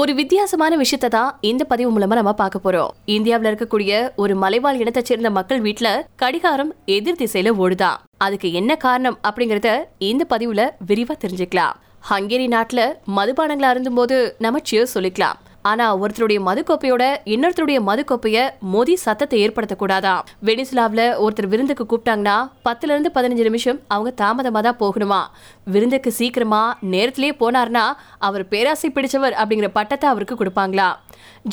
ஒரு வித்தியாசமான விஷயத்தை தான் இந்த பதிவு மூலமா நம்ம பார்க்க போறோம். இந்தியாவில் இருக்கக்கூடிய ஒரு மலைவாழ் இனத்தை சேர்ந்த மக்கள் வீட்டுல கடிகாரம் எதிர் திசையில ஓடுதா? அதுக்கு என்ன காரணம் அப்படிங்கறத இந்த பதிவுல விரிவா தெரிஞ்சுக்கலாம். ஹங்கேரி நாட்டுல மதுபானங்களா அருந்தும்போது நம்ம சியர் சொல்லிக்கலாம். ஆனா ஒருத்தருடைய மதுக்கோப்பையோட இன்னொருத்தருடைய மதுக்கோப்பைய மோதி சத்தத்தை ஏற்படுத்தக்கூடாதா? வெனிசுலாவில் ஒருத்தர் விருந்துக்கு கூப்பிட்டாங்கன்னா பத்துல இருந்து பதினஞ்சு நிமிஷம் அவங்க தாமதமா தான் போகணுமா? விருந்துக்கு சீக்கிரமா நேரத்திலேயே போனார்னா அவர் பேராசை பிடிச்சவர் அப்படிங்கிற பட்டத்தை அவருக்கு கொடுப்பாங்களா?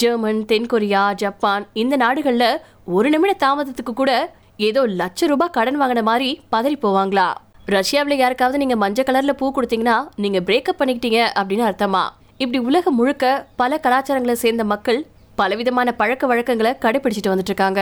ஜெர்மன் தென்கொரியா ஜப்பான் இந்த நாடுகள்ல ஒரு நிமிட தாமதத்துக்கு கூட ஏதோ லட்ச ரூபாய் கடன் வாங்கின மாதிரி பதறி போவாங்களா? ரஷ்யாவில் யாருக்காவது நீங்கள் மஞ்சள் கலரில் பூ கொடுத்தீங்கன்னா நீங்கள் பிரேக்கப் பண்ணிக்கிட்டீங்க அப்படின்னு அர்த்தமா? இப்படி உலகம் முழுக்க பல கலாச்சாரங்களை சேர்ந்த மக்கள் பலவிதமான பழக்க வழக்கங்களை கடைபிடிச்சிட்டு வந்துட்டு இருக்காங்க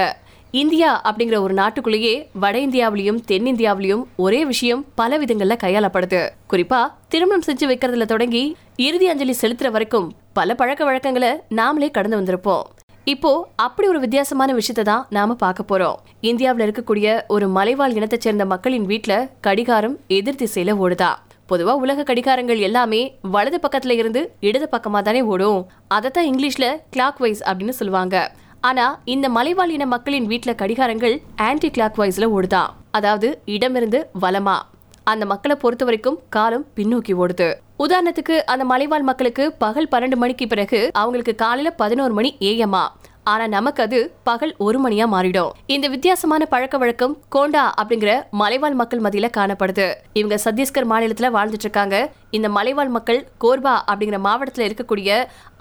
இந்தியா அப்படிங்கிற ஒரு நாட்டுக்குள்ளேயே வட இந்தியாவிலையும் தென்னிந்தியாவிலையும் ஒரே விஷயம் பல விதங்கள்ல கையாளப்படுது. குறிப்பா திருமணம் செஞ்சு வைக்கிறதுல தொடங்கி இறுதி அஞ்சலி செலுத்துற வரைக்கும் பல பழக்க வழக்கங்களை நாமளே கடந்து வந்திருப்போம். இப்போ அப்படி ஒரு வித்தியாசமான விஷயத்தை தான் நாம பார்க்க போறோம். இந்தியாவில் இருக்கக்கூடிய ஒரு மலைவாழ் இனத்தை சேர்ந்த மக்களின் வீட்டில் கடிகாரம் எதிர் திசையில ஓடுதா? பொதுவாக உலக கடிகாரங்கள் எல்லாமே வலது பக்கத்துல இருந்து இடது பக்கமாக தானே ஓடும். அதைத்தான் இங்கிலீஷில் கிளாக் வைஸ் அப்படின்னு சொல்லுவாங்க. ஆனால் இந்த மலைவாழ் இன மக்களின் வீட்டில் கடிகாரங்கள் ஆன்டி கிளாக் வைஸில் ஓடுதா? அதாவது இடமிருந்து வலமா? அந்த மக்களை பொறுத்த வரைக்கும் காலம் பின்னோக்கி ஓடுது. உதாரணத்துக்கு அந்த மலைவாழ் மக்களுக்கு பகல் பன்னெண்டு மணிக்கு பிறகு அவங்களுக்கு காலையில பதினோரு மணி ஏஎம்மா ஆனா நமக்கு அது பகல் ஒரு மணியா மாறிடும். இந்த வித்தியாசமான பழக்க வழக்கம் கோண்டா அப்படிங்கிற மலைவாழ் மக்கள் மத்தியில காணப்படுது. இவங்க சத்தீஸ்கர் மாநிலத்துல வாழ்ந்துட்டு இருக்காங்க இந்த மலைவாழ் மக்கள் கோர்பா அப்படிங்கிற மாவட்டத்துல இருக்கக்கூடிய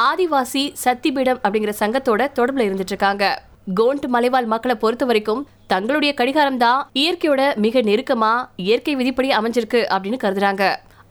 ஆதிவாசி சத்திபீடம் அப்படிங்கிற சங்கத்தோட தொடர்புல இருந்துட்டு இருக்காங்க கோண்ட் மலைவாழ் மக்களை பொறுத்த வரைக்கும் தங்களுடைய கடிகாரம் தான் இயற்கையோட மிக நெருக்கமா இயற்கை விதிப்படி அமைஞ்சிருக்கு அப்படின்னு கருதுறாங்க.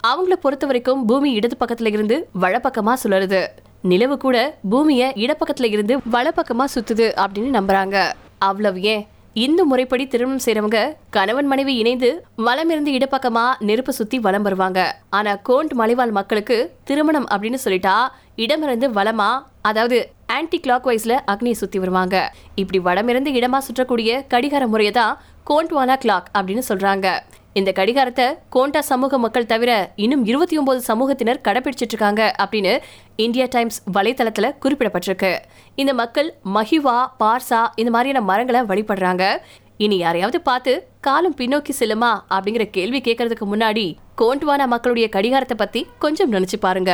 அவங்கள பொறுத்த வரைக்கும் பூமி இடது பக்கத்துல இருந்து வழப்பக்கமா சுழறுது நிலவு கூட பூமிய இடப்பக்கத்துல இருந்து வலப்பக்கமா சுத்துது அப்படின்னு நம்புறாங்க. அவ்வளவு ஏன்? இந்து முறைப்படி திருமணம் செய்யறவங்க கணவன் மனைவி இணைந்து வலம் இருந்து இடப்பக்கமா நெருப்பு சுத்தி வலம் வருவாங்க. ஆனா கோண்ட் மலைவாழ் மக்களுக்கு திருமணம் அப்படின்னு சொல்லிட்டா இடமிருந்து வளமா அதாவது ஆன்டி கிளாக் வைஸ்ல அக்னியை சுத்தி வருவாங்க. இப்படி வடமிருந்து இடமா சுற்றக்கூடிய கடிகார முறையை தான் கோண்ட்வானா கிளாக் அப்படின்னு சொல்றாங்க. இந்த கடிகாரத்தை கோண்டா சமூக மக்கள் தவிர இன்னும் இருபத்தி ஒன்பது சமூகத்தினர் கடைபிடிச்சிட்டு இருக்காங்க அப்படின்னு இந்தியா டைம்ஸ் வலைத்தளத்தில் குறிப்பிடப்பட்டிருக்கு. இந்த மக்கள் மஹிவா பார்சா இந்த மாதிரியான மரங்களை வழிபடுறாங்க. இனி யாரையாவது பார்த்து காலம் பின்னோக்கி செல்லுமா அப்படிங்கிற கேள்வி கேட்கறதுக்கு முன்னாடி கோண்ட்வானா மக்களுடைய கடிகாரத்தை பத்தி கொஞ்சம் நினைச்சு பாருங்க.